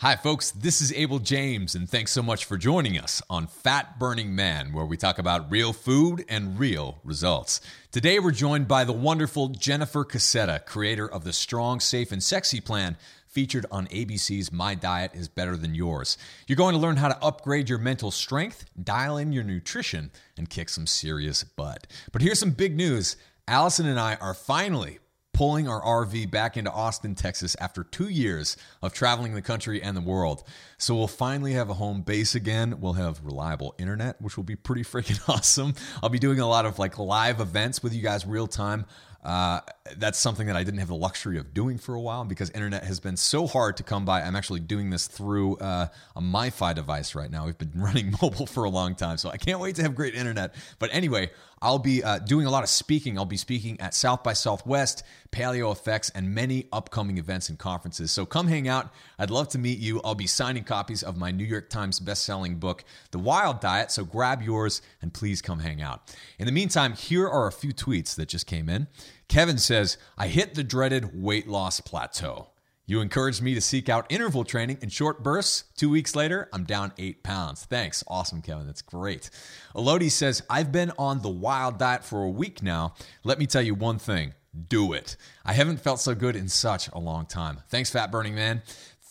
Hi, folks. This is Abel James, and thanks so much for joining us on Fat Burning Man, where we talk about real food and real results. Today, we're joined by the wonderful Jennifer Cassetta, creator of the Strong, Safe, and Sexy plan featured on ABC's My Diet is Better Than Yours. You're going to learn how to upgrade your mental strength, dial in your nutrition, and kick some serious butt. But here's some big news Allison and I are finally pulling our RV back into Austin, Texas after two years of traveling the country and the world. So we'll finally have a home base again. We'll have reliable internet, which will be pretty freaking awesome. I'll be doing a lot of like live events with you guys real time. Uh, that's something that I didn't have the luxury of doing for a while because internet has been so hard to come by. I'm actually doing this through uh, a MiFi device right now. We've been running mobile for a long time, so I can't wait to have great internet. But anyway, I'll be uh, doing a lot of speaking. I'll be speaking at South by Southwest, PaleoFX, and many upcoming events and conferences. So come hang out. I'd love to meet you. I'll be signing copies of my New York Times best-selling book, The Wild Diet. So grab yours and please come hang out. In the meantime, here are a few tweets that just came in. Kevin says, I hit the dreaded weight loss plateau. You encouraged me to seek out interval training in short bursts. Two weeks later, I'm down eight pounds. Thanks. Awesome, Kevin. That's great. Elodie says, I've been on the wild diet for a week now. Let me tell you one thing do it. I haven't felt so good in such a long time. Thanks, Fat Burning Man.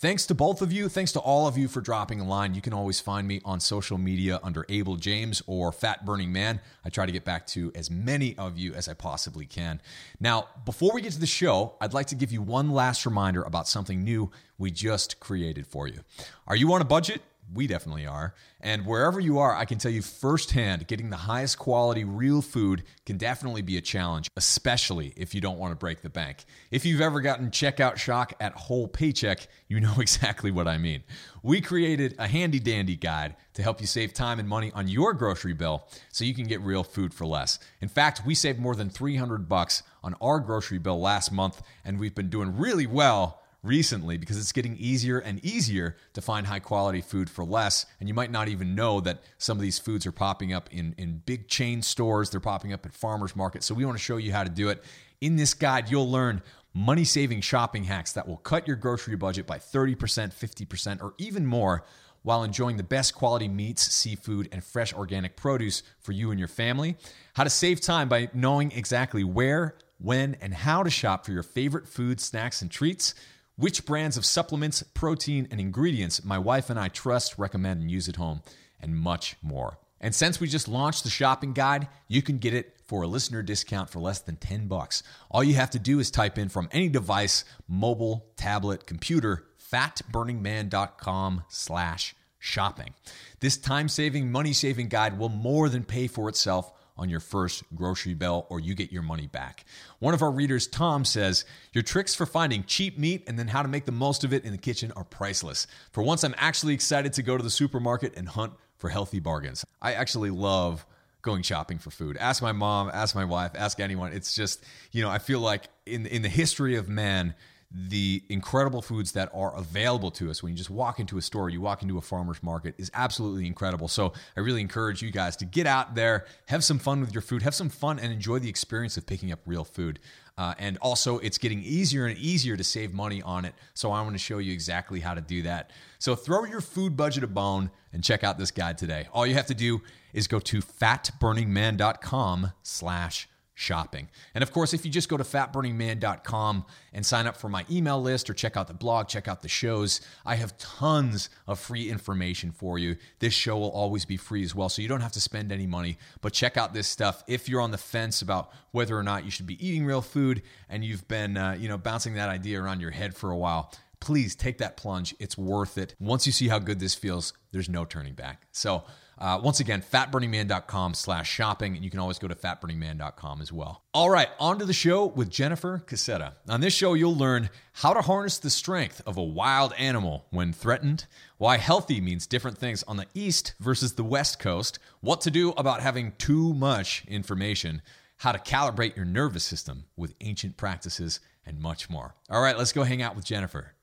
Thanks to both of you. Thanks to all of you for dropping a line. You can always find me on social media under Abel James or Fat Burning Man. I try to get back to as many of you as I possibly can. Now, before we get to the show, I'd like to give you one last reminder about something new we just created for you. Are you on a budget? We definitely are. And wherever you are, I can tell you firsthand getting the highest quality real food can definitely be a challenge, especially if you don't want to break the bank. If you've ever gotten checkout shock at whole paycheck, you know exactly what I mean. We created a handy dandy guide to help you save time and money on your grocery bill so you can get real food for less. In fact, we saved more than 300 bucks on our grocery bill last month and we've been doing really well recently because it's getting easier and easier to find high quality food for less. And you might not even know that some of these foods are popping up in, in big chain stores, they're popping up at farmers markets. So we want to show you how to do it. In this guide, you'll learn money saving shopping hacks that will cut your grocery budget by 30%, 50%, or even more while enjoying the best quality meats, seafood, and fresh organic produce for you and your family. How to save time by knowing exactly where, when, and how to shop for your favorite food, snacks, and treats which brands of supplements, protein, and ingredients my wife and I trust, recommend, and use at home, and much more. And since we just launched the shopping guide, you can get it for a listener discount for less than 10 bucks. All you have to do is type in from any device, mobile, tablet, computer, fatburningman.com slash shopping. This time-saving, money-saving guide will more than pay for itself on your first grocery bill or you get your money back. One of our readers, Tom, says, Your tricks for finding cheap meat and then how to make the most of it in the kitchen are priceless. For once, I'm actually excited to go to the supermarket and hunt for healthy bargains. I actually love going shopping for food. Ask my mom, ask my wife, ask anyone. It's just, you know, I feel like in in the history of man, the incredible foods that are available to us when you just walk into a store, you walk into a farmer's market is absolutely incredible. So I really encourage you guys to get out there, have some fun with your food, have some fun, and enjoy the experience of picking up real food. Uh, and also, it's getting easier and easier to save money on it. So I want to show you exactly how to do that. So throw your food budget a bone and check out this guide today. All you have to do is go to fatburningman.com slash shopping. And of course, if you just go to fatburningman.com and sign up for my email list or check out the blog, check out the shows, I have tons of free information for you. This show will always be free as well, so you don't have to spend any money. But check out this stuff if you're on the fence about whether or not you should be eating real food and you've been, uh, you know, bouncing that idea around your head for a while please take that plunge. It's worth it. Once you see how good this feels, there's no turning back. So, uh, once again, fatburningman.com slash shopping, and you can always go to fatburningman.com as well. All right, on to the show with Jennifer Cassetta. On this show, you'll learn how to harness the strength of a wild animal when threatened, why healthy means different things on the East versus the West Coast, what to do about having too much information, how to calibrate your nervous system with ancient practices, and much more. All right, let's go hang out with Jennifer.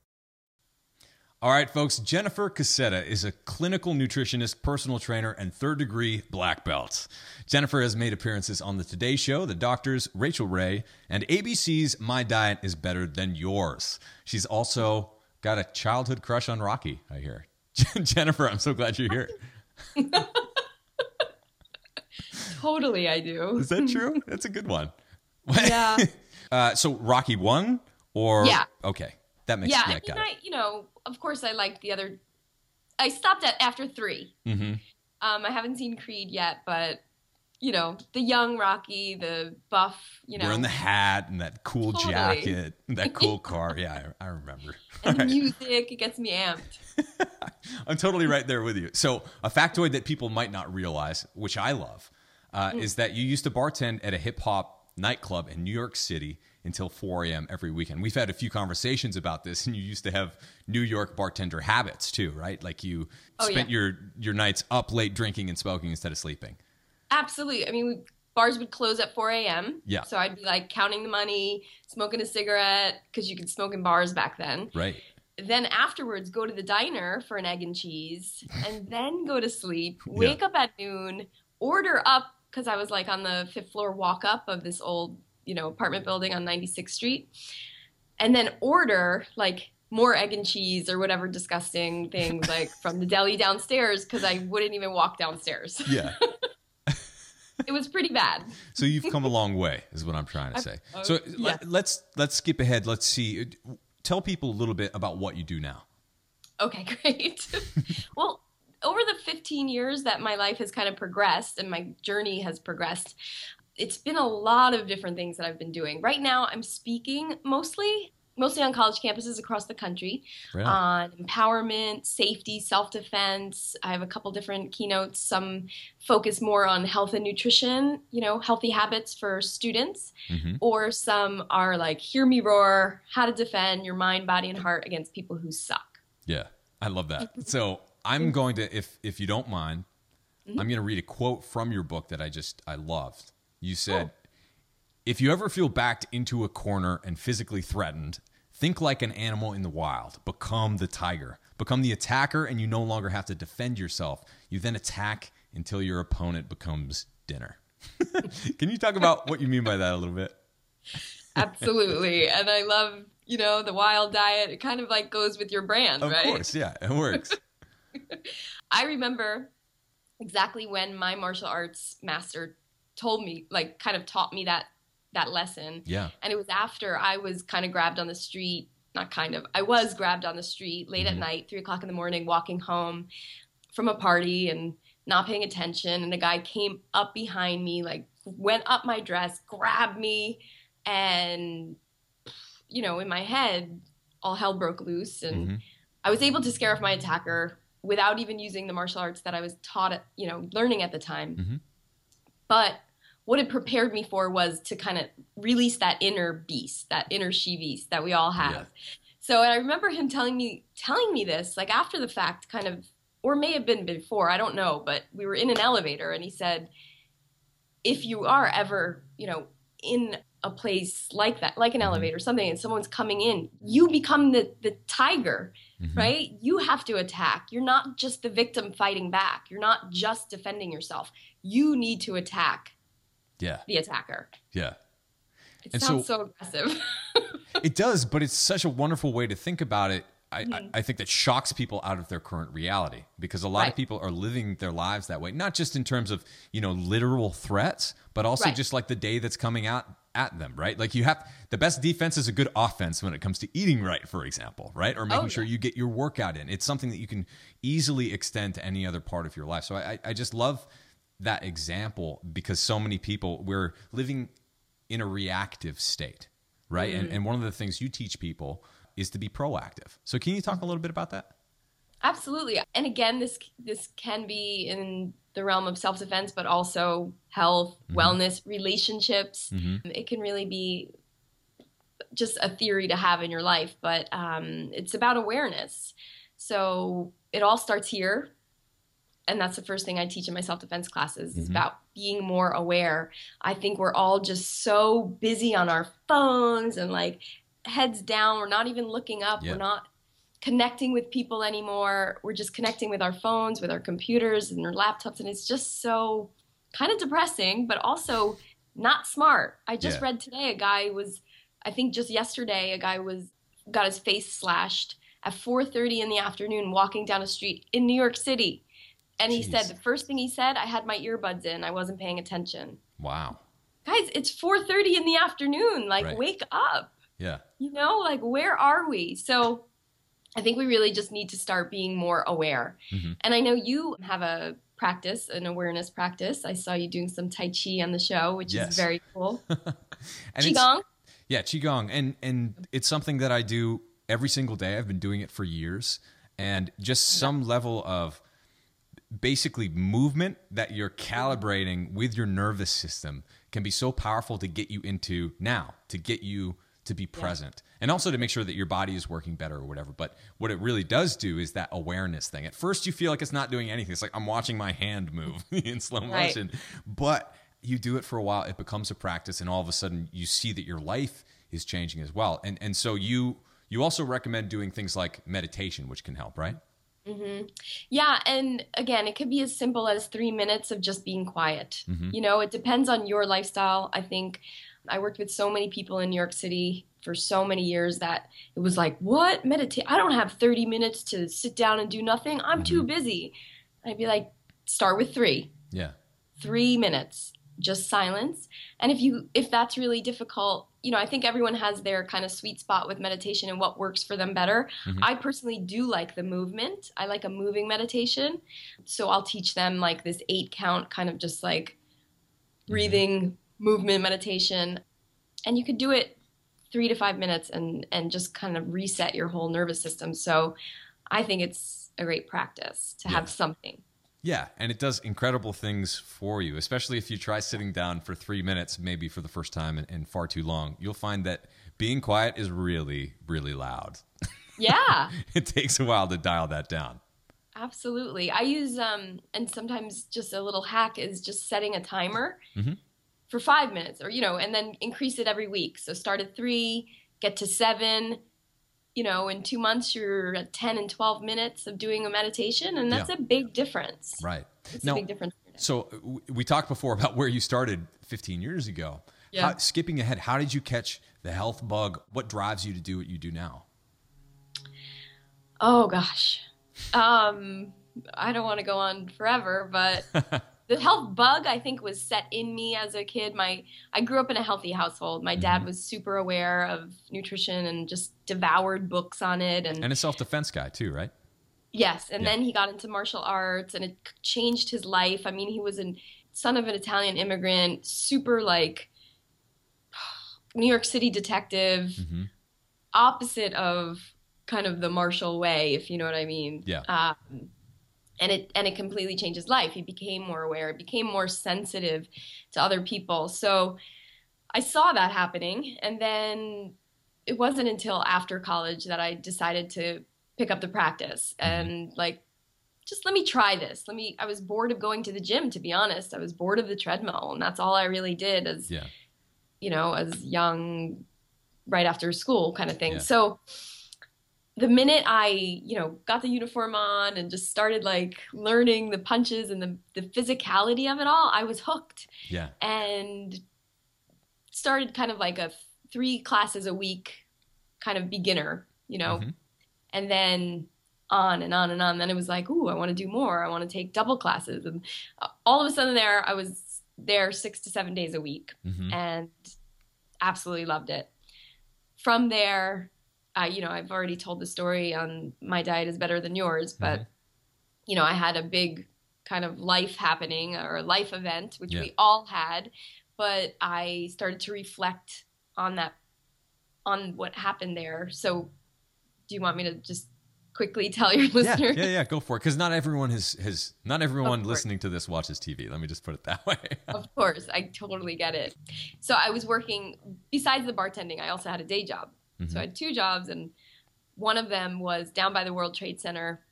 All right, folks, Jennifer Cassetta is a clinical nutritionist, personal trainer, and third degree black belt. Jennifer has made appearances on The Today Show, The Doctors, Rachael Ray, and ABC's My Diet is Better Than Yours. She's also got a childhood crush on Rocky, I hear. Jennifer, I'm so glad you're here. totally, I do. Is that true? That's a good one. Yeah. uh, so Rocky one or Yeah. Okay, that makes yeah, yeah, I mean, I, you know, of course, I liked the other. I stopped at after three. Mm-hmm. Um, I haven't seen Creed yet, but you know, the young Rocky, the buff, you know, Wearing the hat and that cool Totally. jacket, that cool car. Yeah, I, I remember. and right. music, it gets me amped. I'm totally right there with you. So, a factoid that people might not realize, which I love, uh, Mm. is that you used to bartend at a hip hop nightclub in New York City until 4 a.m. every weekend. We've had a few conversations about this, and you used to have New York bartender habits too, right? Like you Oh, spent yeah. your your nights up late drinking and smoking instead of sleeping. Absolutely. I mean, we, bars would close at 4 a.m. Yeah. So I'd be like counting the money, smoking a cigarette, because you could smoke in bars back then. Right. Then afterwards, go to the diner for an egg and cheese, and then go to sleep, wake up at noon, order up, because I was like on the fifth floor walk up of this old, you know, apartment building on 96th Street, and then order like more egg and cheese or whatever disgusting things like from the deli downstairs because I wouldn't even walk downstairs. Yeah. it was pretty bad. So you've come a long way, is what I'm trying to say. oh, So yeah. let, let's let's skip ahead. Let's see. Tell people a little bit about what you do now. Okay, great. well, over the 15 years that my life has kind of progressed and my journey has progressed, it's been a lot of different things that I've been doing. Right now, I'm speaking mostly mostly on college campuses across the country Right. on empowerment, safety, self-defense. I have a couple different keynotes. Some focus more on health and nutrition, you know, healthy habits for students, Mhm. or some are like hear me roar, how to defend your mind, body and heart against people who suck. Yeah, I love that. So I'm mm. going to, if if you don't mind, mm-hmm. I'm going to read a quote from your book that I just I loved. You oh. said, "If you ever feel backed into a corner and physically threatened, think like an animal in the wild. Become the tiger. Become the attacker, and you no longer have to defend yourself. You then attack until your opponent becomes dinner." Can you talk about what you mean by that a little bit? Absolutely. and I love, you know, the wild diet. It kind of like goes with your brand, Of right? Of course, yeah, it works. I remember exactly when my martial arts master told me, like kind of taught me that that lesson. Yeah, And it was after I was kind of grabbed on the street, not kind of, I was grabbed on the street late Mhm. at night, three o'clock in the morning, walking home from a party and not paying attention. And a guy came up behind me, like went up my dress, grabbed me, and, you know, in my head, all hell broke loose. And Mhm. I was able to scare off my attacker without even using the martial arts that I was taught, at, you know, learning at the time. Mhm. But what it prepared me for was to kind of release that inner beast, that inner she beast that we all have. Yeah. So I remember him telling me telling me this like after the fact, kind of, or may have been before, I don't know. But we were in an elevator, and he said, "If you are ever, you know, in a place like that, like an elevator, something, and someone's coming in, you become the the tiger." Mhm. right? You have to attack. You're not just the victim fighting back. You're not just defending yourself. You need to attack yeah, the attacker. yeah. It And sounds so- so, aggressive. It does, but it's such a wonderful way to think about it. I, Mm-hmm. I, think that shocks people out of their current reality because a lot of people are living their lives that way, not just in terms of you know literal threats, but also Right. just like the day that's coming out at them, right? Like you have the best defense is a good offense when it comes to eating right, for example, right? Or making Oh, sure you get your workout in. It's something that you can easily extend to any other part of your life. So I, I just love that example because so many people we're living in a reactive state, right? And, mm-hmm. and one of the things you teach people is to be proactive. So can you talk a little bit about that? Absolutely. And again, this this can be in the realm of self defense, but also health, Mm-hmm. wellness, relationships. It can really be just a theory to have in your life, but um, it's about awareness. So it all starts here. And that's the first thing I teach in my self defense classes is Mhm. about being more aware. I think we're all just so busy on our phones and like heads down. We're not even looking up. Yeah. We're not connecting with people anymore. We're just connecting with our phones, with our computers and our laptops. And it's just so kind of depressing, but also not smart. I just Yeah. read today a guy was, I think just yesterday, a guy was got his face slashed at 4:30 in the afternoon walking down a street in New York City. And he said the first thing he said, I had my earbuds in. I wasn't paying attention. Wow. Guys, it's 4:30 in the afternoon. Like Right. wake up. Yeah. You know, like where are we? So I think we really just need to start being more aware. Mhm. And I know you have a practice, an awareness practice. I saw you doing some Tai Chi on the show, which Yes. is very cool. Qigong. Yeah, qigong, and and it's something that I do every single day. I've been doing it for years, and just some level of basically movement that you're calibrating with your nervous system can be so powerful to get you into now, to get you to be present, and also to make sure that your body is working better or whatever. But what it really does do is that awareness thing. At first, you feel like it's not doing anything. It's like I'm watching my hand move in slow Right. motion, but you do it for a while, it becomes a practice, and all of a sudden you see that your life is changing as well. And and so you you also recommend doing things like meditation, which can help, right? Yeah, and again, it could be as simple as three minutes of just being quiet. Mhm. You know, it depends on your lifestyle. I think I worked with so many people in New York City for so many years that it was like, what? Meditate? I don't have 30 minutes to sit down and do nothing. I'm too busy. I'd be like, start with three, Yeah. three minutes, just silence. And if you, if that's really difficult, you know, I think everyone has their kind of sweet spot with meditation and what works for them better. Mhm. I personally do like the movement. I like a moving meditation. So I'll teach them like this eight count kind of just like breathing movement meditation. And you could do it three to five minutes and and just kind of reset your whole nervous system. So I think it's a great practice to Yeah. have something. Yeah, and it does incredible things for you, especially if you try sitting down for three minutes, maybe for the first time and, and far too long. You'll find that being quiet is really, really loud. Yeah. it takes a while to dial that down. Absolutely. I use um and sometimes just a little hack is just setting a timer Mhm. For 5 minutes or you know and then increase it every week. So start at 3, get to 7, you know, in 2 months you're at 10 and 12 minutes of doing a meditation and that's Yeah. a big difference. Right. It's Now- a big difference. So we talked before about where you started 15 years ago. Yeah. How, skipping ahead, how did you catch the health bug? What drives you to do what you do now? Oh gosh. Um I don't want to go on forever, but the health bug I think was set in me as a kid. My I grew up in a healthy household. My dad was super aware of nutrition and just devoured books on it and, and a self defense guy too, right? yes, and Yeah. then he got into martial arts and it changed his life. I mean, he was a son of an Italian immigrant, super like New York City detective, hmm opposite of kind of the martial way, if you know what I mean. Yeah. Um, and it and it completely changed his life. He became more aware. He became more sensitive to other people. So I saw that happening, and then it wasn't until after college that I decided to pick up the practice mm-hmm. and like just let me try this. Let me. I was bored of going to the gym, to be honest. I was bored of the treadmill, and that's all I really did as Yeah. you know, as young, right after school kind of thing. Yeah. So the minute I, you know, got the uniform on and just started like learning the punches and the, the physicality of it all, I was hooked Yeah. and started kind of like a three classes a week kind of beginner, you know, Mhm. and then on and on and on. Then it was like, ooh, I want to do more. I want to take double classes. And uh, all of a sudden there, I was there six to seven days a week Mhm. and absolutely loved it. From there, uh, you know, I've already told the story on my diet is better than yours, but Mhm. you know, I had a big kind of life happening or life event, which Yeah. we all had, but I started to reflect on that, on what happened there. So, do you want me to just quickly tell your listeners? yeah, yeah, yeah go for it. Because not everyone has, has not everyone listening to this watches TV. Let me just put it that way. Of course, I totally get it. So I was working besides the bartending. I also had a day job. So I had two jobs, and one of them was down by the World Trade Center,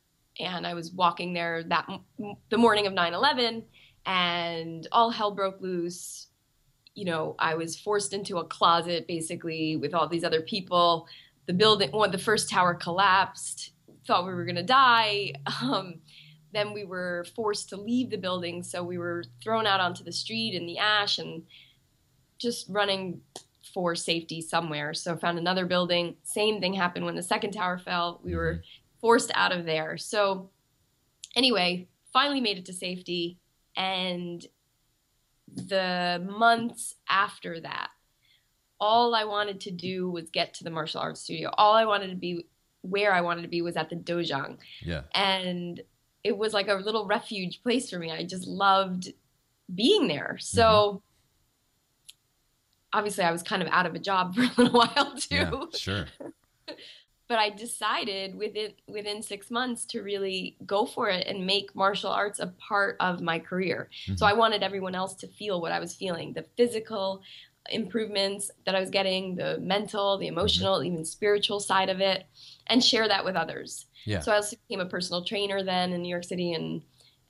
and I was walking there that m- the morning of 9/11, and all hell broke loose. You know, I was forced into a closet basically with all these other people. The building, well, the first tower collapsed. Thought we were gonna die. Um, then we were forced to leave the building, so we were thrown out onto the street in the ash and just running for safety somewhere. So found another building. Same thing happened when the second tower fell. We were forced out of there. So anyway, finally made it to safety. And the months after that, all I wanted to do was get to the martial arts studio. All I wanted to be where I wanted to be was at the dojang. Yeah. And it was like a little refuge place for me. I just loved being there. So mm-hmm. Obviously I was kind of out of a job for a little while too. Yeah, sure. but I decided within within six months to really go for it and make martial arts a part of my career. Mm-hmm. So I wanted everyone else to feel what I was feeling, the physical improvements that I was getting, the mental, the emotional, mm-hmm. even spiritual side of it, and share that with others. Yeah. So I also became a personal trainer then in New York City and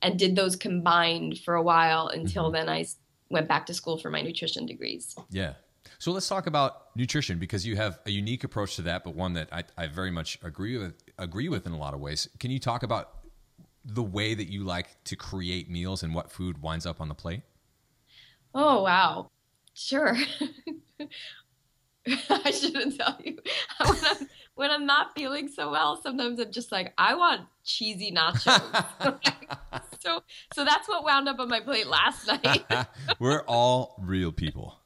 and did those combined for a while until mm-hmm. then I went back to school for my nutrition degrees. Yeah. So let's talk about nutrition because you have a unique approach to that, but one that I, I very much agree with agree with in a lot of ways. Can you talk about the way that you like to create meals and what food winds up on the plate? Oh wow. Sure. I shouldn't tell you. When I'm, when I'm not feeling so well, sometimes I'm just like, I want cheesy nachos. so, so that's what wound up on my plate last night. We're all real people.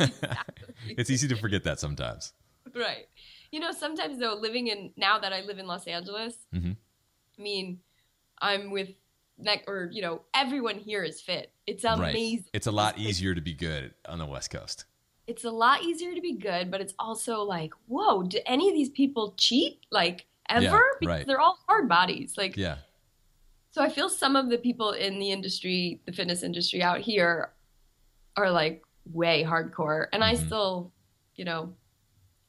Exactly. it's easy to forget that sometimes. Right. You know, sometimes though, living in now that I live in Los Angeles, mm-hmm. I mean, I'm with neck or you know everyone here is fit. It's amazing. Right. It's a lot easier to be good on the West Coast. It's a lot easier to be good, but it's also like, whoa, do any of these people cheat like ever? Yeah, because right. they're all hard bodies. Like, yeah. So I feel some of the people in the industry, the fitness industry out here, are like way hardcore, and mm-hmm. I still, you know,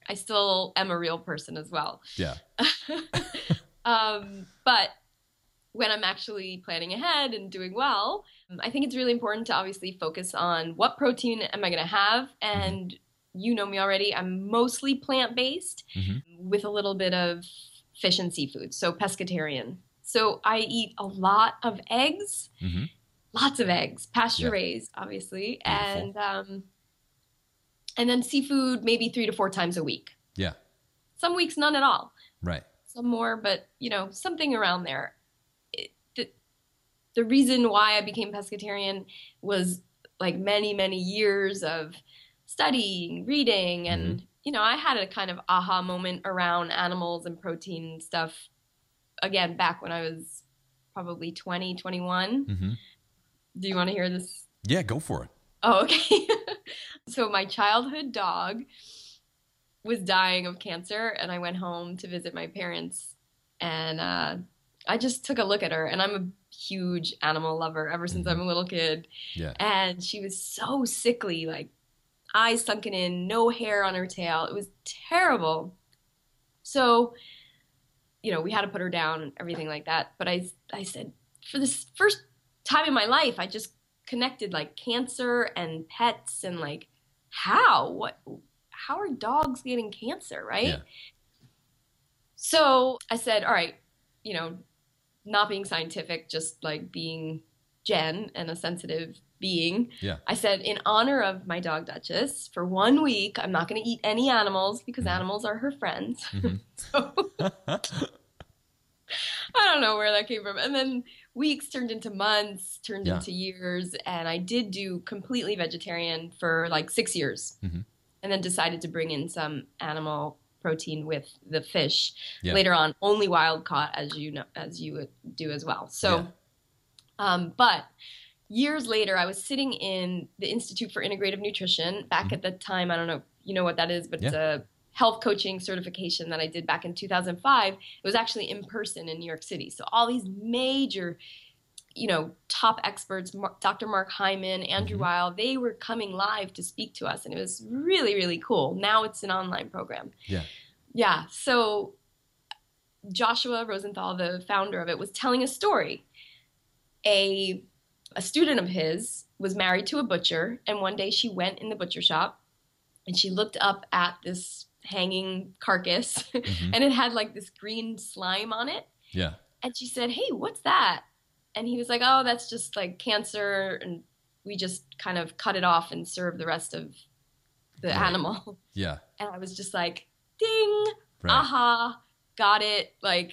I still am a real person as well. Yeah. um, but when I'm actually planning ahead and doing well, I think it's really important to obviously focus on what protein am I going to have. Mm-hmm. And mm-hmm. you know me already, I'm mostly plant based mm-hmm. with a little bit of fish and seafood, so pescatarian. So I eat a lot of eggs, mm-hmm. lots of eggs, pasture yeah. raised, obviously, Beautiful. and um, and then seafood maybe three to four times a week. Yeah. Some weeks none at all. Right. Some more, but you know something around there the reason why I became pescatarian was like many, many years of studying, reading, and mm-hmm. you know, I had a kind of aha moment around animals and protein stuff again back when I was probably 20, 21. Mm-hmm. Do you want to hear this? Yeah, go for it. Oh, okay. so my childhood dog was dying of cancer, and I went home to visit my parents, and uh, I just took a look at her, and I'm a huge animal lover ever since I'm mm-hmm. a little kid. Yeah. And she was so sickly, like eyes sunken in, no hair on her tail. It was terrible. So, you know, we had to put her down and everything like that. But I, I said, for this first time in my life, I just connected like cancer and pets and like how what how are dogs getting cancer, right? Yeah. So I said, all right, you know, not being scientific, just like being Jen and a sensitive being. Yeah. I said, in honor of my dog Duchess, for one week, I'm not going to eat any animals because mm-hmm. animals are her friends. Mm-hmm. so I don't know where that came from. And then weeks turned into months, turned yeah. into years. And I did do completely vegetarian for like six years. Mm-hmm. And then decided to bring in some animal protein with the fish yeah. later on only wild caught as you know as you do as well so yeah. um, but years later i was sitting in the institute for integrative nutrition back mm-hmm. at the time i don't know you know what that is but yeah. it's a health coaching certification that i did back in 2005 it was actually in person in new york city so all these major you know, top experts, Dr. Mark Hyman, Andrew mm-hmm. Weil, they were coming live to speak to us, and it was really, really cool. Now it's an online program. Yeah. Yeah. So Joshua Rosenthal, the founder of it, was telling a story. A a student of his was married to a butcher, and one day she went in the butcher shop and she looked up at this hanging carcass, mm-hmm. and it had like this green slime on it. Yeah. And she said, "Hey, what's that?" And he was like, "Oh, that's just like cancer, and we just kind of cut it off and serve the rest of the right. animal. Yeah. And I was just like, ding, right. aha, got it. Like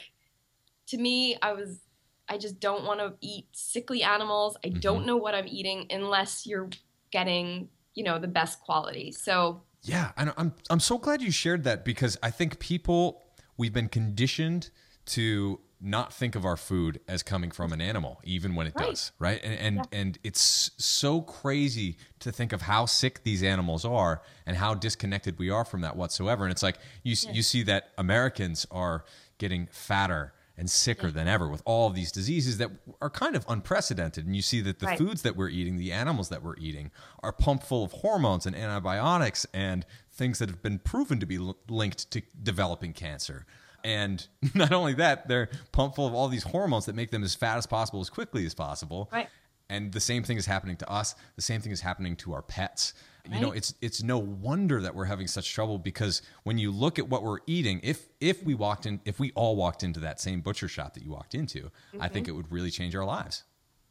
to me, I was I just don't want to eat sickly animals. I mm-hmm. don't know what I'm eating unless you're getting, you know, the best quality. So yeah, and I'm I'm so glad you shared that because I think people we've been conditioned to not think of our food as coming from an animal, even when it right. does, right? And and, yeah. and it's so crazy to think of how sick these animals are and how disconnected we are from that whatsoever. And it's like you yeah. you see that Americans are getting fatter and sicker yeah. than ever with all of these diseases that are kind of unprecedented. And you see that the right. foods that we're eating, the animals that we're eating, are pumped full of hormones and antibiotics and things that have been proven to be linked to developing cancer. And not only that, they're pumped full of all these hormones that make them as fat as possible as quickly as possible. Right. And the same thing is happening to us. The same thing is happening to our pets. Right? You know, it's it's no wonder that we're having such trouble because when you look at what we're eating, if if we walked in, if we all walked into that same butcher shop that you walked into, mm-hmm. I think mm-hmm. it would really change our lives.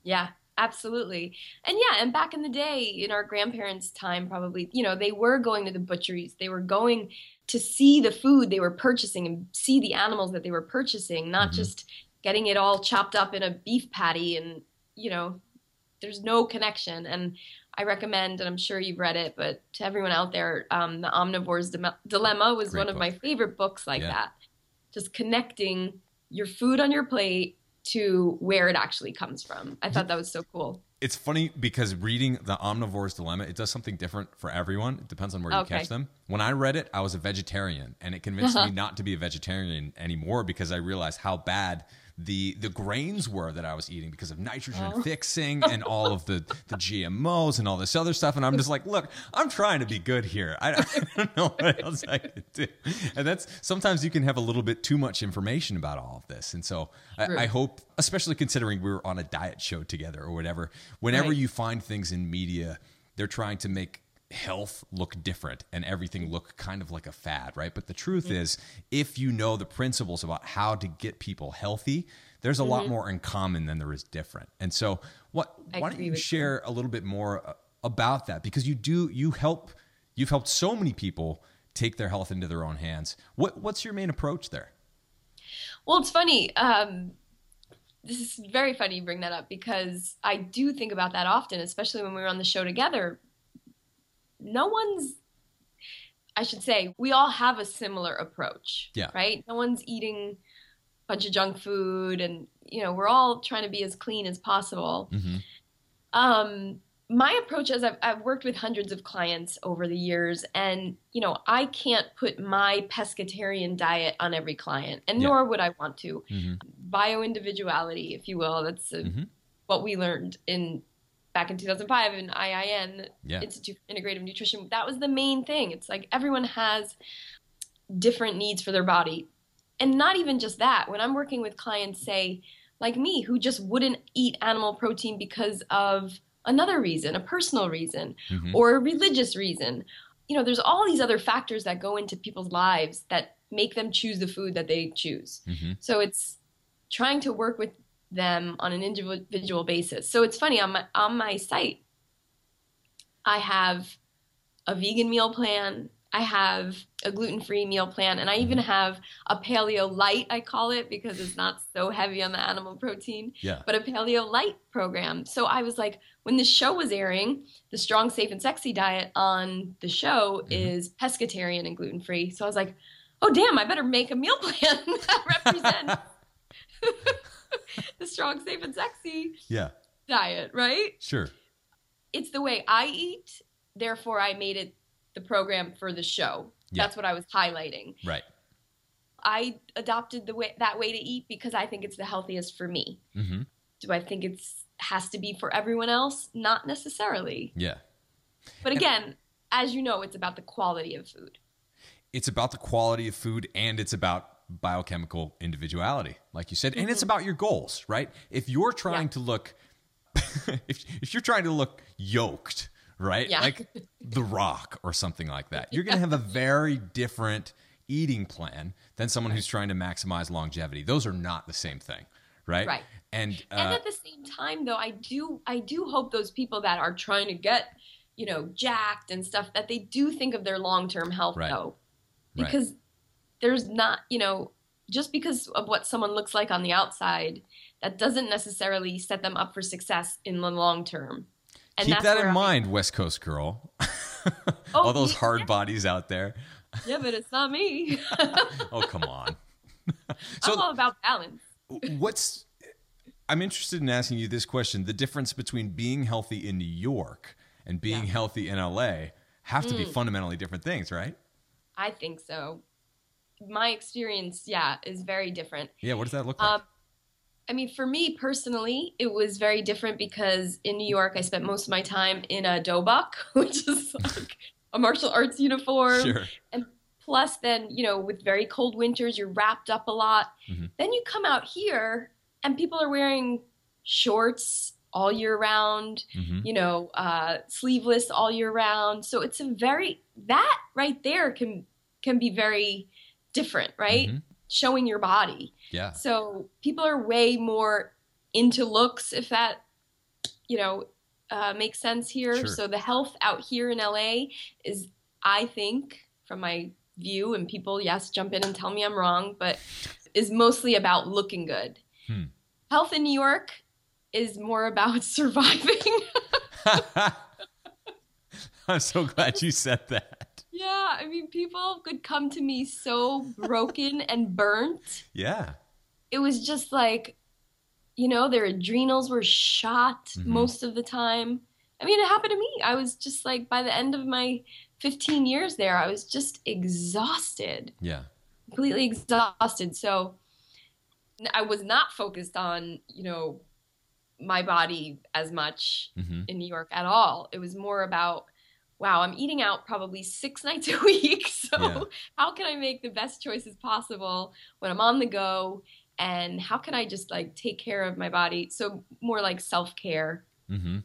Yeah, absolutely. And yeah, and back in the day, in our grandparents' time, probably, you know, they were going to the butcheries. They were going to see the food they were purchasing and see the animals that they were purchasing, not mm-hmm. just getting it all chopped up in a beef patty and, you know, there's no connection. And I recommend, and I'm sure you've read it, but to everyone out there, um, The Omnivore's Dilemma was Great one book. of my favorite books like yeah. that. Just connecting your food on your plate to where it actually comes from. I thought that was so cool. It's funny because reading The Omnivore's Dilemma, it does something different for everyone. It depends on where okay. you catch them. When I read it, I was a vegetarian, and it convinced me not to be a vegetarian anymore because I realized how bad the the grains were that I was eating because of nitrogen oh. fixing and all of the the GMOs and all this other stuff. And I'm just like, look, I'm trying to be good here. I, I don't know what else I could do. And that's sometimes you can have a little bit too much information about all of this. And so I, I, hope, especially considering we were on a diet show together or whatever, whenever right. you find things in media, they're trying to make health look different and everything look kind of like a fad, right? But the truth mm-hmm. is, if you know the principles about how to get people healthy, there's a mm-hmm. lot more in common than there is different. And so, what? I why don't you share you. a little bit more uh, about that? Because you do you help you've helped so many people take their health into their own hands. What What's your main approach there? Well, it's funny. Um, this is very funny you bring that up because I do think about that often, especially when we were on the show together no one's I should say, we all have a similar approach. Yeah. Right? No one's eating a bunch of junk food and you know, we're all trying to be as clean as possible. Mm-hmm. Um my approach is I've, I've, worked with hundreds of clients over the years and you know i can't put my pescatarian diet on every client and yeah. nor would i want to mm-hmm. bio individuality if you will that's a, mm-hmm. what we learned in back in 2005 in IIN, yeah. Institute for Integrative Nutrition, that was the main thing. It's like everyone has different needs for their body. And not even just that. When I'm working with clients, say, like me, who just wouldn't eat animal protein because of another reason, a personal reason, mm-hmm. or a religious reason. You know, there's all these other factors that go into people's lives that make them choose the food that they choose. Mm-hmm. So it's trying to work with them on an individual basis. So it's funny on my on my site, I have a vegan meal plan. I have a gluten-free meal plan, and I even mm-hmm. have a paleo light. I call it because it's not so heavy on the animal protein. Yeah. But a paleo light program. So I was like, when the show was airing, the strong, safe, and sexy diet on the show mm-hmm. is pescatarian and gluten-free. So I was like, oh damn, I better make a meal plan that represents the strong, safe, and sexy yeah. diet, right? Sure. It's the way I eat. Therefore, I made it the program for the show. Yeah. That's what I was highlighting. Right. I adopted the way that way to eat because I think it's the healthiest for me. Mm-hmm. Do I think it's has to be for everyone else? Not necessarily. Yeah. But again, and, as you know, it's about the quality of food. It's about the quality of food and it's about biochemical individuality, like you said, and it's mm-hmm. about your goals, right? If you're trying yeah. to look, if, if you're trying to look yoked, right? Yeah. Like The Rock or something like that, you're going to have a very different eating plan than someone who's trying to maximize longevity. Those are not the same thing, right? Right. And uh, and at the same time, though, I do I do hope those people that are trying to get you know, jacked and stuff, that they do think of their long term health Right. though. Right. There's not, you know, just because of what someone looks like on the outside, that doesn't necessarily set them up for success in the long term. And Keep that in I- mind, West Coast girl. Oh, All those yeah. hard bodies out there. Yeah, but it's not me. Oh, come on. I'm all about balance. what's I'm interested in asking you this question: the difference between being healthy in New York and being Yeah. Mm. healthy in LA have to be fundamentally different things, right? I think so. My experience, yeah, is very different. Yeah. What does that look like? Um, I mean, for me personally, it was very different because in New York, I spent most of my time in a dobok, which is like a martial arts uniform. sure. And plus, then, you know, with very cold winters, you're wrapped up a lot. Mhm. Then you come out here and people are wearing shorts all year round, hmm you know, uh, sleeveless all year round. So it's a very, that right there can, can be very different, right? Mhm. Showing your body. Yeah. So people are way more into looks, if that, you know, uh, makes sense here. Sure. So the health out here in LA is, I think, from my view, and people, yes, jump in and tell me I'm wrong, but is mostly about looking good. Hmm. Health in New York is more about surviving. I'm so glad you said that. Yeah, I mean, people could come to me so broken and burnt. Yeah. it was just like, you know, their adrenals were shot Mhm. most of the time. I mean, it happened to me. I was just like, by the end of my 15 years there, I was just exhausted, Yeah. completely exhausted. So I was not focused on, you know, my body as much hmm in New York at all. It was more about, wow, I'm eating out probably six nights a week. So Yeah. how can I make the best choices possible when I'm on the go? And how can I just like take care of my body? So more like self care, hmm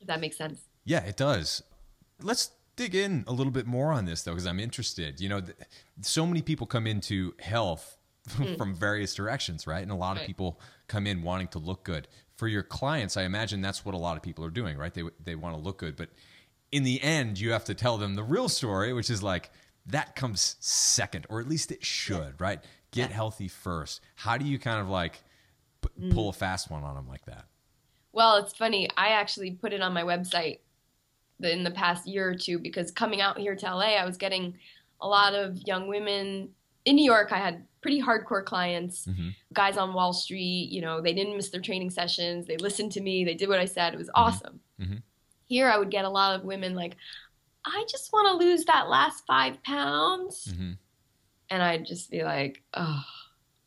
if that makes sense. Yeah, it does. Let's dig in a little bit more on this though, because I'm interested. You know, th- so many people come into health from various directions, right? And a lot of people come in wanting to look good. For your clients, I imagine that's what a lot of people are doing, right? They they want to look good, but in the end, you have to tell them the real story, which is like that comes second, or at least it should, right? Get Yeah. healthy first. How do you kind of like p- pull a fast one on them like that? Well, it's funny. I actually put it on my website in the past year or two because coming out here to LA, I was getting a lot of young women. In New York, I had pretty hardcore clients, Mhm. guys on Wall Street. You know, they didn't miss their training sessions. They listened to me. They did what I said. It was awesome. Mhm. Here, I would get a lot of women like, I just want to lose that last five pounds. hmm And I'd just be like, oh.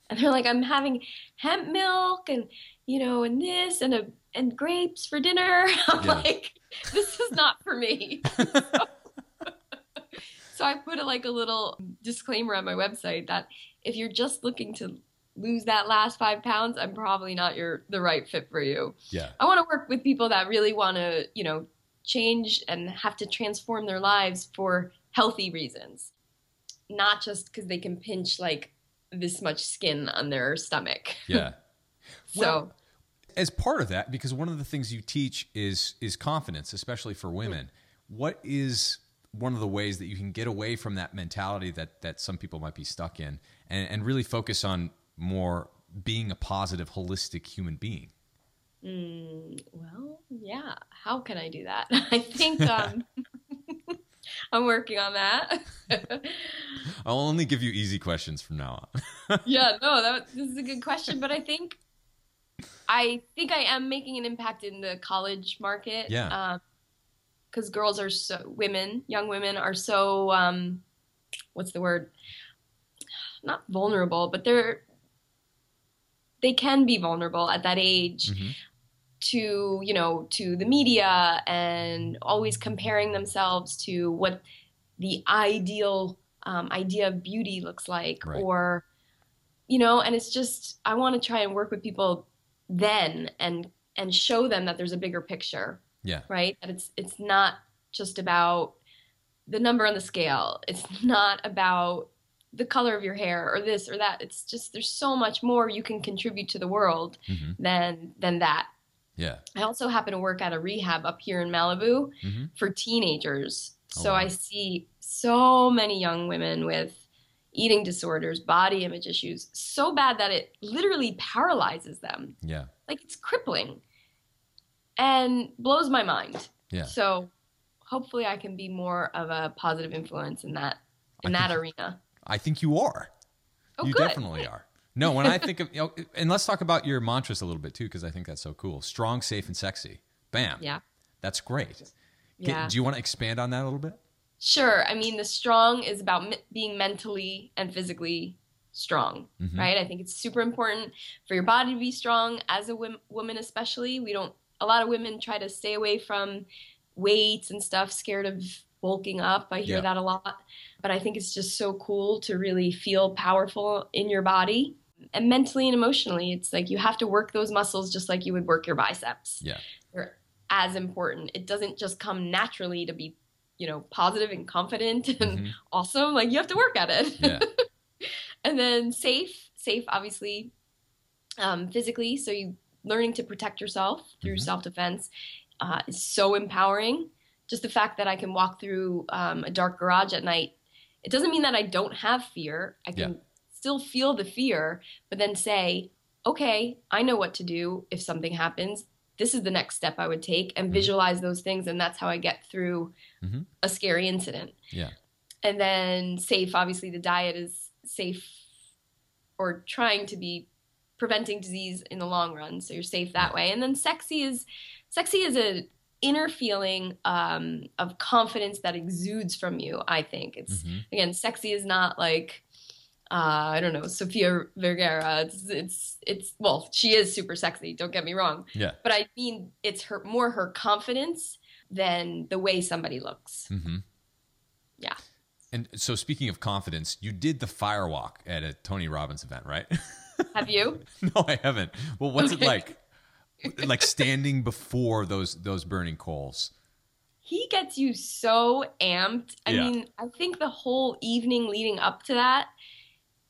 And they're like, I'm having hemp milk and, you know, and this and a and grapes for dinner. I'm Yeah. like, this is not for me. so I put a, like a little disclaimer on my website that if you're just looking to lose that last five pounds, I'm probably not your the right fit for you. Yeah. I want to work with people that really want to, you know, change and have to transform their lives for healthy reasons, not just because they can pinch like this much skin on their stomach. Yeah. So, Well, as part of that because one of the things you teach is is confidence especially for women what is one of the ways that you can get away from that mentality that that some people might be stuck in and, and really focus on more being a positive holistic human being mm, well, yeah. How can I do that? I think um, I'm working on that. i'll only give you easy questions from now on yeah, no, that this is a good question, but I think I think I am making an impact in the college market. Yeah. Because girls are so women, young women are so um, what's the word? Not vulnerable, but they're they can be vulnerable at that age Mhm. To you know to the media and always comparing themselves to what the ideal um, idea of beauty looks like Right. or you know and it's just i want to try and work with people then and and show them that there's a bigger picture. Yeah. Right? That it's it's not just about the number on the scale. It's not about the color of your hair or this or that. It's just there's so much more you can contribute to the world Mhm. than than that Yeah. I also happen to work at a rehab up here in Malibu Mhm. for teenagers. Oh, So wow. I see so many young women with eating disorders, body image issues, so bad that it literally paralyzes them. Yeah. Like it's crippling and blows my mind. Yeah. So hopefully I can be more of a positive influence in that in I that think- arena. I think you are. Oh, you good. definitely are. No, when I think of, you know, and let's talk about your mantras a little bit too, because I think that's so cool. Strong, safe, and sexy. Bam. Yeah. That's great. Yeah. Do you want to expand on that a little bit? Sure. I mean, the strong is about me- being mentally and physically strong, Mhm. right? I think it's super important for your body to be strong as a woman, especially. We don't, a lot of women try to stay away from weights and stuff, scared of bulking up. I hear Yeah. that a lot. But I think it's just so cool to really feel powerful in your body. And mentally and emotionally, it's like you have to work those muscles just like you would work your biceps Yeah. they're as important. It doesn't just come naturally to be, you know, positive and confident and Mhm. awesome. Like you have to work at it. Yeah. and then safe, safe, obviously, um, physically. So you learning to protect yourself through Mhm. self defense uh, is so empowering. Just the fact that I can walk through um, a dark garage at night, it doesn't mean that I don't have fear. I can Yeah. Still feel the fear, but then say, okay, I know what to do if something happens. This is the next step I would take and Mhm. visualize those things. And that's how I get through Mhm. a scary incident. Yeah. And then safe, obviously, the diet is safe or trying to be preventing disease in the long run. So you're safe that way. And then sexy is sexy is a inner feeling um, of confidence that exudes from you. I think it's Mhm. again, sexy is not like uh, I don't know, Sofia Vergara. It's it's it's well, she is super sexy. Don't get me wrong, Yeah. but I mean it's her more her confidence than the way somebody looks. Mm-hmm. Yeah. And so, speaking of confidence, you did the fire walk at a Tony Robbins event, right? Have you? no, I haven't. Well, what's it like? like standing before those those burning coals. He gets you so amped. I Yeah. mean, I think the whole evening leading up to that,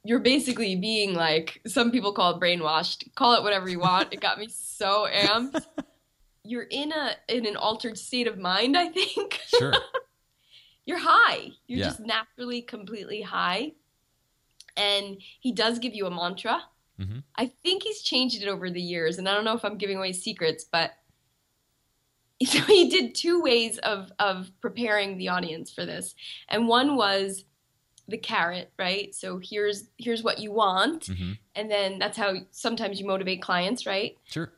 you're basically being like some people call it brainwashed. Call it whatever you want. It got me so amped. You're in a in an altered state of mind, I think. Sure. you're high. You're Yeah. just naturally completely high. And he does give you a mantra. Mhm. I think he's changed it over the years, and I don't know if I'm giving away secrets, but so he did two ways of of preparing the audience for this. And one was the carrot, right? So here's here's what you want, hmm and then that's how sometimes you motivate clients, right? Sure.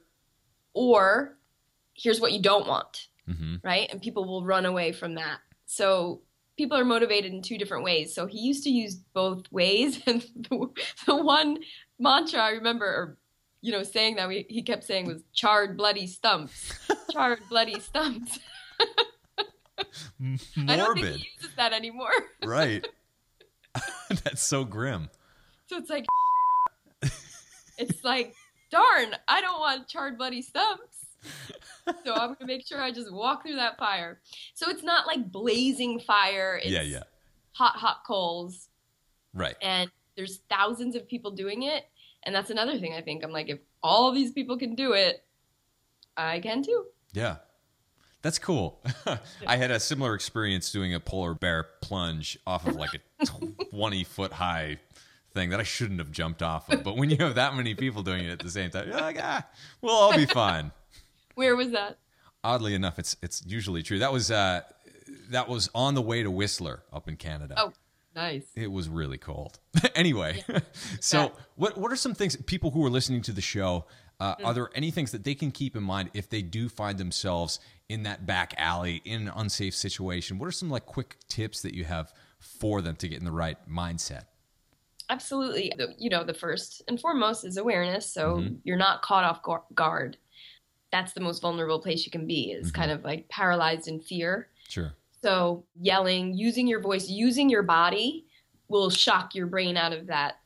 Or here's what you don't want hmm right? And people will run away from that. So people are motivated in two different ways. So he used to use both ways, and the, the one mantra I remember, or you know, saying that we, he kept saying was "charred bloody stumps, charred bloody stumps." Morbid. I don't think he uses that anymore. right. That's so grim. So it's like, it's like, darn, I don't want charred bloody stumps. So I'm gonna make sure I just walk through that fire. So it's not like blazing fire. It's yeah, yeah. hot, hot coals, Right. and there's thousands of people doing it. And that's another thing I think. I'm like, if all these people can do it, I can too. Yeah. That's cool. I had a similar experience doing a polar bear plunge off of like a 20 foot high thing that I shouldn't have jumped off of. But when you have that many people doing it at the same time, you're like, ah, we'll all be fine. Where was that? Oddly enough, it's it's usually true. That was uh, that was on the way to Whistler up in Canada. Oh, nice. It was really cold. anyway, so what what are some things people who are listening to the show? Uh, Mm. Are there any things that they can keep in mind if they do find themselves in that back alley in an unsafe situation? What are some like quick tips that you have for them to get in the right mindset? Absolutely. You know, the first and foremost is awareness. So Mhm. you're not caught off guard. That's the most vulnerable place you can be, is Mhm. kind of like paralyzed in fear. Sure. So yelling, using your voice, using your body will shock your brain out of that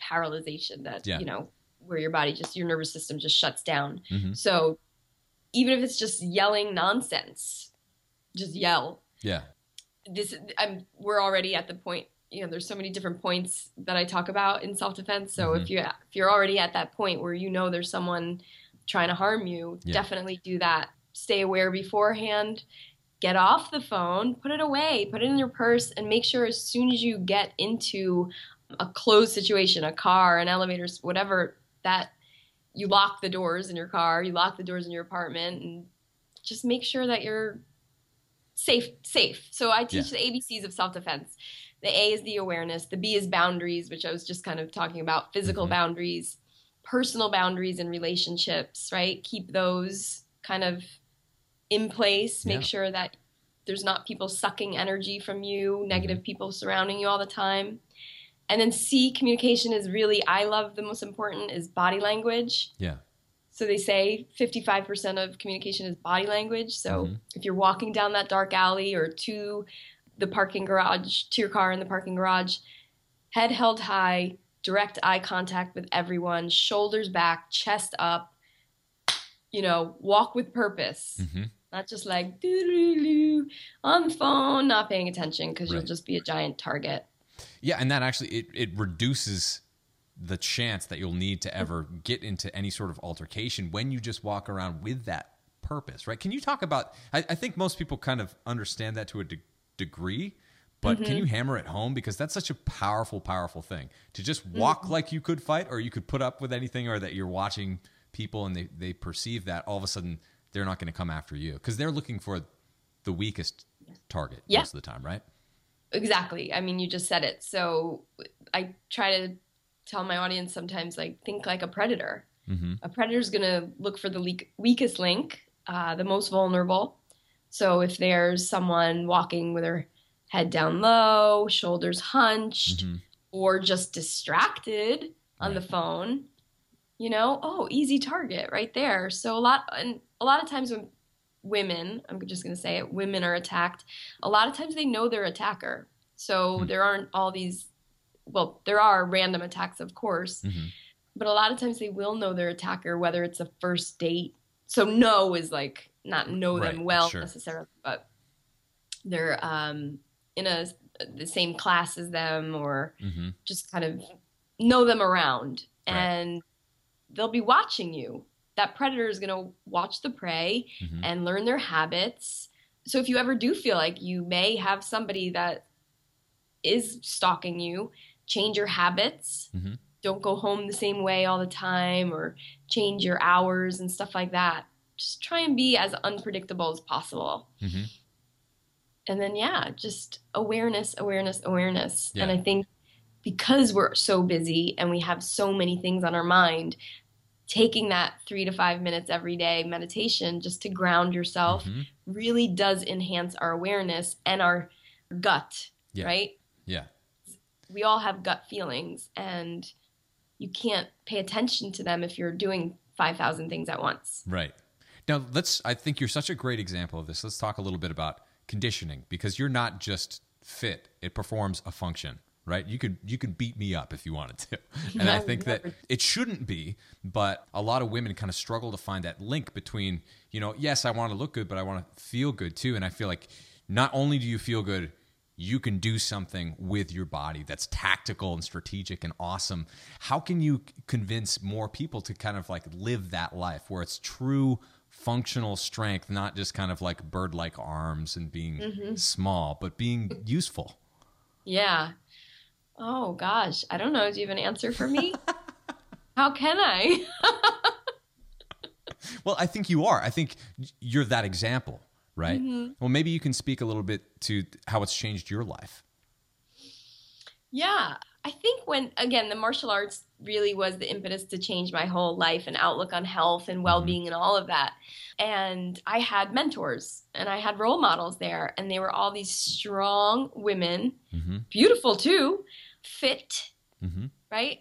paralyzation that, Yeah. you know, where your body just, your nervous system just shuts down. hmm So even if it's just yelling nonsense, just yell. Yeah. This I'm we're already at the point, you know, there's so many different points that I talk about in self-defense. So Mhm. if you if you're already at that point where you know there's someone trying to harm you, Yeah. definitely do that. Stay aware beforehand. Get off the phone, put it away, put it in your purse, and make sure as soon as you get into a closed situation, a car, an elevator, whatever, that you lock the doors in your car, you lock the doors in your apartment, and just make sure that you're safe. Safe. So I teach the ABCs of self defense. The A is the awareness. The B is boundaries, which I was just kind of talking about physical Mhm. boundaries, personal boundaries and relationships, right? Keep those kind of in place. Make Yeah. sure that there's not people sucking energy from you, negative people surrounding you all the time. And then C, communication is really, I love the most important is body language. Yeah. So they say 55% of communication is body language. So Mhm. if you're walking down that dark alley or to the parking garage, to your car in the parking garage, head held high, direct eye contact with everyone, shoulders back, chest up, you know, walk with purpose. hmm Not just like on the phone, not paying attention because Right. you'll just be a giant target. Yeah, and that actually it, it reduces the chance that you'll need to ever get into any sort of altercation when you just walk around with that purpose, right? Can you talk about? I, I think most people kind of understand that to a de- degree, but can mm-hmm. you hammer it home because that's such a powerful, powerful thing to just mm-hmm. walk like you could fight, or you could put up with anything, or that you're watching people and they they perceive that all of a sudden they're not going to come after you because they're looking for the weakest target Yeah. most of the time, right? Exactly. I mean, you just said it. So I try to tell my audience sometimes, like, think like a predator. Mm-hmm. A predator's going to look for the leak- weakest link, uh, the most vulnerable. So if there's someone walking with her head down low, shoulders hunched, hmm or just distracted on the phone, you know, oh, easy target right there. So a lot and a lot of times when women, I'm just going to say it, women are attacked, a lot of times they know their attacker. So Hmm. there aren't all these well, there are random attacks, of course, hmm but a lot of times they will know their attacker whether it's a first date. So know is like not know them Right, well sure. necessarily, but they're um in a the same class as them or hmm just kind of know them around Right. and they'll be watching you. That predator is going to watch the prey hmm and learn their habits. So if you ever do feel like you may have somebody that is stalking you, change your habits. Mhm. Don't go home the same way all the time or change your hours and stuff like that. Just try and be as unpredictable as possible. hmm And then, yeah, just awareness, awareness, awareness. And I think because we're so busy and we have so many things on our mind, taking that three to five minutes every day meditation just to ground yourself Mhm. really does enhance our awareness and our gut, Yeah. right? Yeah. We all have gut feelings and you can't pay attention to them if you're doing 5,000 things at once. Right. Now, let's, I think you're such a great example of this. Let's talk a little bit about conditioning because you're not just fit, it performs a function. Right, you could you could beat me up if you wanted to, and I think that it shouldn't be. But a lot of women kind of struggle to find that link between, you know, yes, I want to look good, but I want to feel good too. And I feel like not only do you feel good, you can do something with your body that's tactical and strategic and awesome. How can you convince more people to kind of like live that life where it's true functional strength, not just kind of like bird like arms and being mm-hmm. small, but being useful? Yeah. Oh gosh, I don't know. Do you have an answer for me? How can I? Well, I think you are. I think you're that example, right? Well, maybe you can speak a little bit to how it's changed your life. Yeah. I think when, again, the martial arts really was the impetus to change my whole life and outlook on health and well being and all of that. And I had mentors and I had role models there, and they were all these strong women, hmm beautiful too, fit, hmm right?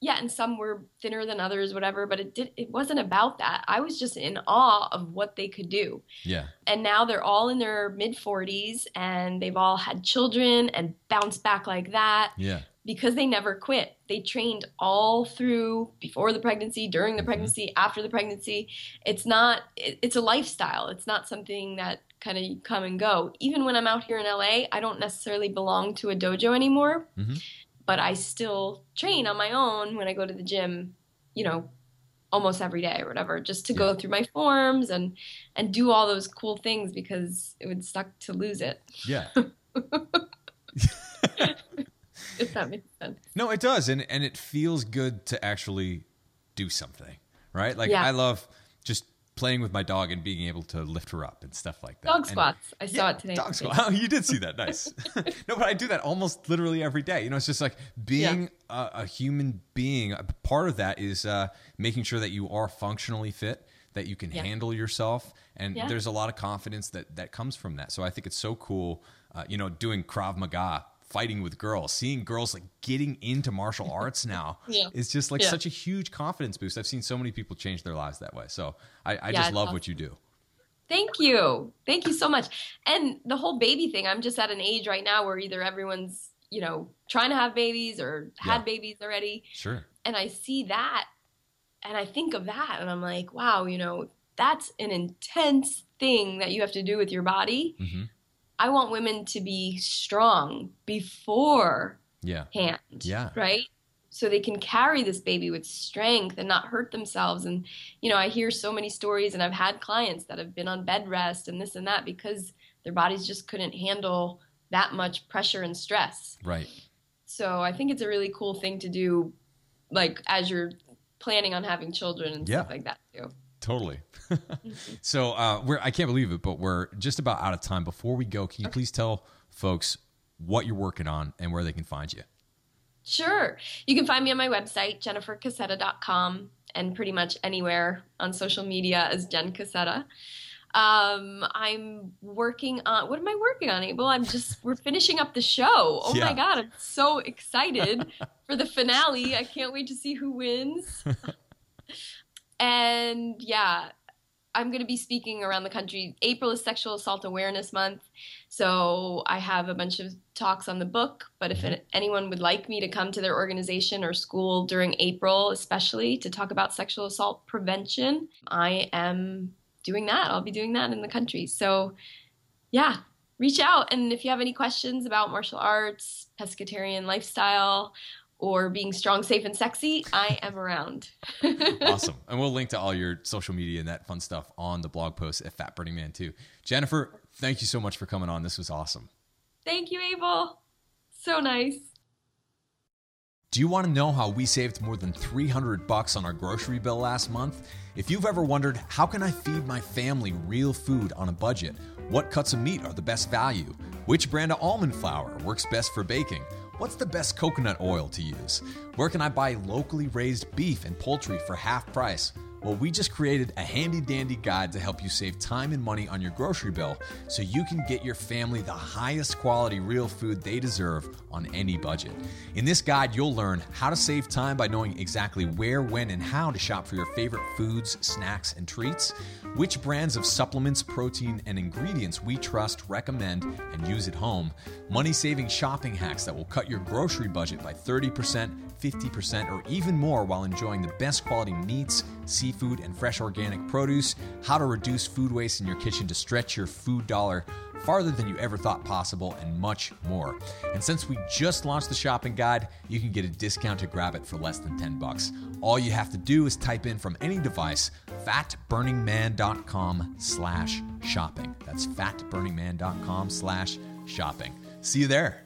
Yeah, and some were thinner than others, whatever, but it did it wasn't about that. I was just in awe of what they could do. Yeah. and now they're all in their mid 40s and they've all had children and bounced back like that Yeah. because they never quit. They trained all through before the pregnancy, during the Mhm. pregnancy, after the pregnancy. It's not it, it's a lifestyle. It's not something that kind of come and go. Even when I'm out here in LA, I don't necessarily belong to a dojo anymore, Mhm. but I still train on my own when I go to the gym, you know, almost every day or whatever, just to yeah. go through my forms and and do all those cool things because it would suck to lose it. Yeah. if that makes sense. No, it does, and and it feels good to actually do something, right? Like yeah. I love playing with my dog and being able to lift her up and stuff like that. Dog squats. And, I saw it today. Dog squats. Oh, you did see that. Nice. no, but I do that almost literally every day. You know, it's just like being yeah. a, a, human being. Part of that is uh, making sure that you are functionally fit, that you can yeah. handle yourself, and there's a lot of confidence that that comes from that. So I think it's so cool. Uh, you know, doing Krav Maga fighting with girls, seeing girls like getting into martial arts now yeah. is just like yeah. such a huge confidence boost. I've seen so many people change their lives that way. So I, I yeah, just love awesome. what you do. Thank you. Thank you so much. And the whole baby thing, I'm just at an age right now where either everyone's, you know, trying to have babies or had babies already. Sure. And I see that and I think of that and I'm like, wow, you know, that's an intense thing that you have to do with your body. Mm-hmm I want women to be strong before yeah. hand. Yeah. Right? So they can carry this baby with strength and not hurt themselves. And, you know, I hear so many stories and I've had clients that have been on bed rest and this and that because their bodies just couldn't handle that much pressure and stress. Right. So I think it's a really cool thing to do, like as you're planning on having children and yeah. stuff like that too. Totally. so uh, we're I can't believe it, but we're just about out of time. Before we go, can you okay. please tell folks what you're working on and where they can find you? Sure. You can find me on my website, jennifercassetta.com, and pretty much anywhere on social media as Jen Cassetta. Um, I'm working on what am I working on, Abel? I'm just we're finishing up the show. Oh yeah. my god, I'm so excited for the finale. I can't wait to see who wins. and yeah, I'm going to be speaking around the country. April is Sexual Assault Awareness Month. So I have a bunch of talks on the book. But if mm-hmm. it, anyone would like me to come to their organization or school during April, especially to talk about sexual assault prevention, I am doing that. I'll be doing that in the country. So yeah, reach out. And if you have any questions about martial arts, pescatarian lifestyle, or being strong, safe, and sexy, I am around. awesome. And we'll link to all your social media and that fun stuff on the blog post at Fat Burning Man too. Jennifer, thank you so much for coming on. This was awesome. Thank you, Abel. So nice. Do you want to know how we saved more than 300 bucks on our grocery bill last month? If you've ever wondered, how can I feed my family real food on a budget? What cuts of meat are the best value? Which brand of almond flour works best for baking? What's the best coconut oil to use? Where can I buy locally raised beef and poultry for half price? Well, we just created a handy dandy guide to help you save time and money on your grocery bill so you can get your family the highest quality real food they deserve on any budget. In this guide, you'll learn how to save time by knowing exactly where, when, and how to shop for your favorite foods, snacks, and treats, which brands of supplements, protein, and ingredients we trust, recommend, and use at home, money saving shopping hacks that will cut your grocery budget by 30%, 50%, or even more while enjoying the best quality meats, seafood, and fresh organic produce, how to reduce food waste in your kitchen to stretch your food dollar farther than you ever thought possible, and much more. And since we just launched the shopping guide, you can get a discount to grab it for less than 10 bucks. All you have to do is type in from any device fatburningman.com slash shopping. That's fatburningman.com slash shopping. See you there.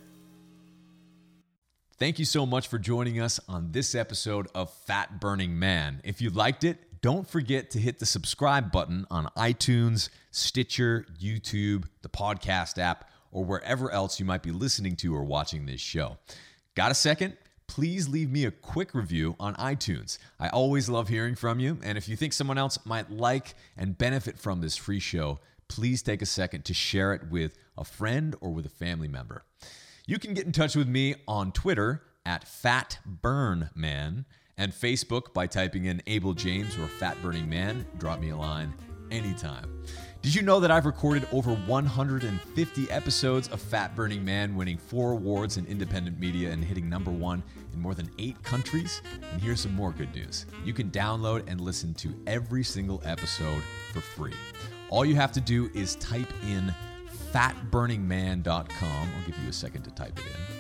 Thank you so much for joining us on this episode of Fat Burning Man. If you liked it, don't forget to hit the subscribe button on iTunes, Stitcher, YouTube, the podcast app, or wherever else you might be listening to or watching this show. Got a second? Please leave me a quick review on iTunes. I always love hearing from you, and if you think someone else might like and benefit from this free show, please take a second to share it with a friend or with a family member. You can get in touch with me on Twitter at FatBurnMan and Facebook by typing in Abel James or Fat Burning Man. Drop me a line anytime. Did you know that I've recorded over 150 episodes of Fat Burning Man, winning four awards in independent media and hitting number one in more than eight countries? And here's some more good news you can download and listen to every single episode for free. All you have to do is type in fatburningman.com. I'll give you a second to type it in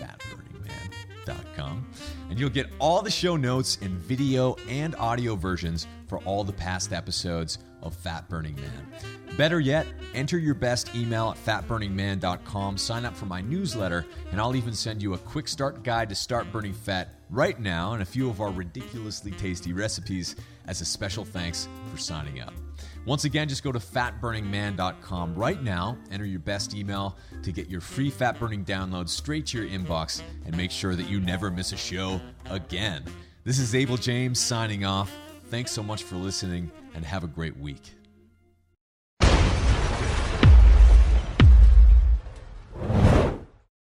and you'll get all the show notes in video and audio versions for all the past episodes of Fat Burning Man. Better yet, enter your best email at fatburningman.com, sign up for my newsletter, and I'll even send you a quick start guide to start burning fat right now and a few of our ridiculously tasty recipes as a special thanks for signing up. Once again, just go to fatburningman.com right now, enter your best email to get your free fat burning download straight to your inbox, and make sure that you never miss a show again. This is Abel James signing off. Thanks so much for listening, and have a great week.